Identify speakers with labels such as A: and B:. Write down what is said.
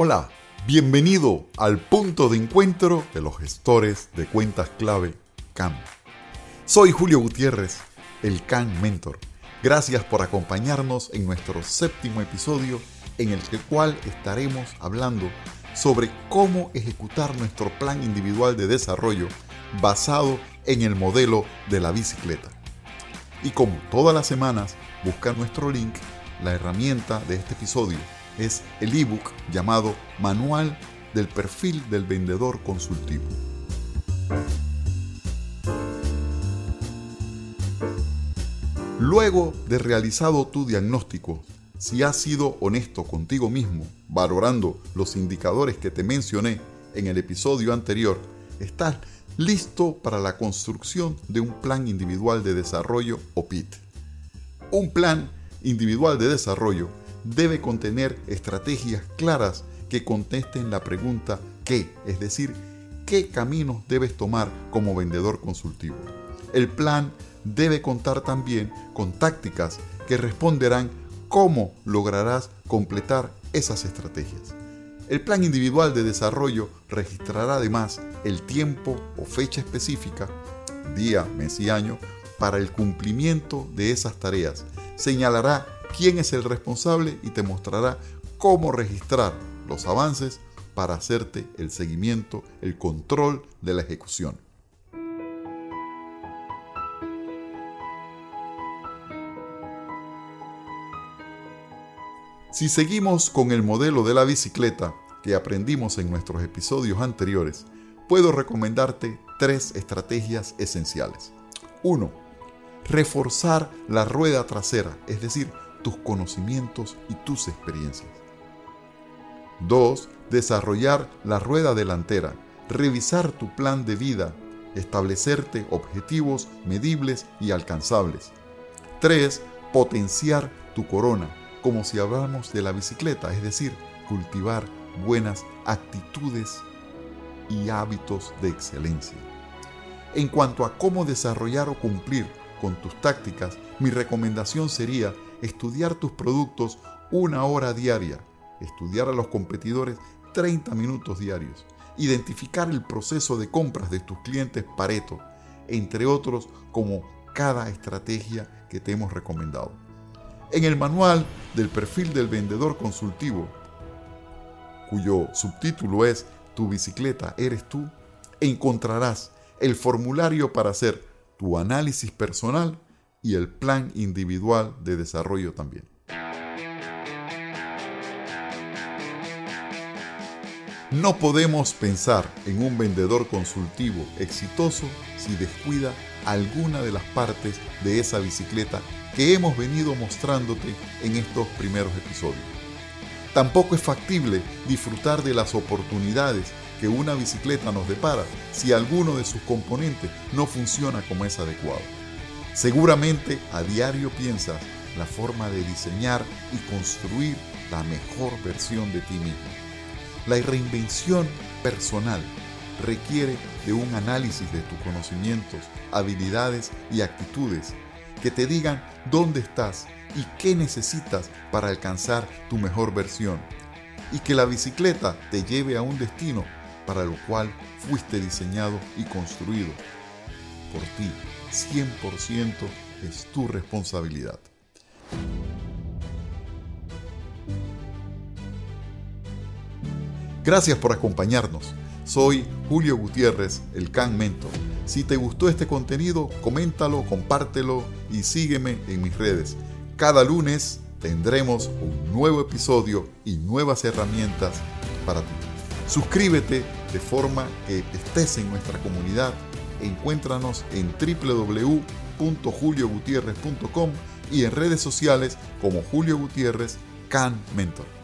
A: Hola, bienvenido al punto de encuentro de los gestores de cuentas clave CAM. Soy Julio Gutiérrez, el CAM Mentor. Gracias por acompañarnos en nuestro séptimo episodio en el cual estaremos hablando sobre cómo ejecutar nuestro plan individual de desarrollo basado en el modelo de la bicicleta. Y como todas las semanas, busca nuestro link, la herramienta de este episodio es el ebook llamado Manual del perfil del vendedor consultivo. Luego de realizado tu diagnóstico, si has sido honesto contigo mismo, valorando los indicadores que te mencioné en el episodio anterior, estás listo para la construcción de un plan individual de desarrollo o PIT. Un plan individual de desarrollo debe contener estrategias claras que contesten la pregunta ¿qué? Es decir, ¿qué caminos debes tomar como vendedor consultivo? El plan debe contar también con tácticas que responderán cómo lograrás completar esas estrategias. El plan individual de desarrollo registrará además el tiempo o fecha específica, día, mes y año, para el cumplimiento de esas tareas. Señalará quién es el responsable y te mostrará cómo registrar los avances para hacerte el seguimiento, el control de la ejecución. Si seguimos con el modelo de la bicicleta que aprendimos en nuestros episodios anteriores, puedo recomendarte tres estrategias esenciales. 1. Reforzar la rueda trasera, es decir, tus conocimientos y tus experiencias. 2. Desarrollar la rueda delantera, revisar tu plan de vida, establecerte objetivos medibles y alcanzables. 3. Potenciar tu corona, como si hablamos de la bicicleta, es decir, cultivar buenas actitudes y hábitos de excelencia. En cuanto a cómo desarrollar o cumplir con tus tácticas, mi recomendación sería estudiar tus productos una hora diaria, estudiar a los competidores 30 minutos diarios, identificar el proceso de compras de tus clientes Pareto, entre otros como cada estrategia que te hemos recomendado. En el manual del perfil del vendedor consultivo, cuyo subtítulo es Tu bicicleta eres tú, encontrarás el formulario para hacer tu análisis personal y el plan individual de desarrollo también. No podemos pensar en un vendedor consultivo exitoso si descuida alguna de las partes de esa bicicleta que hemos venido mostrándote en estos primeros episodios. Tampoco es factible disfrutar de las oportunidades que una bicicleta nos depara si alguno de sus componentes no funciona como es adecuado. Seguramente a diario piensas la forma de diseñar y construir la mejor versión de ti mismo. La reinvención personal requiere de un análisis de tus conocimientos, habilidades y actitudes que te digan dónde estás y qué necesitas para alcanzar tu mejor versión. Y que la bicicleta te lleve a un destino para lo cual fuiste diseñado y construido por ti 100% es tu responsabilidad. Gracias por acompañarnos. Soy Julio Gutiérrez, el Can Mentor. Si te gustó este contenido, coméntalo, compártelo y sígueme en mis redes. Cada lunes tendremos un nuevo episodio y nuevas herramientas para ti. Suscríbete de forma que estés en nuestra comunidad encuéntranos en www.juliogutierrez.com y en redes sociales como Julio Gutiérrez Can Mentor.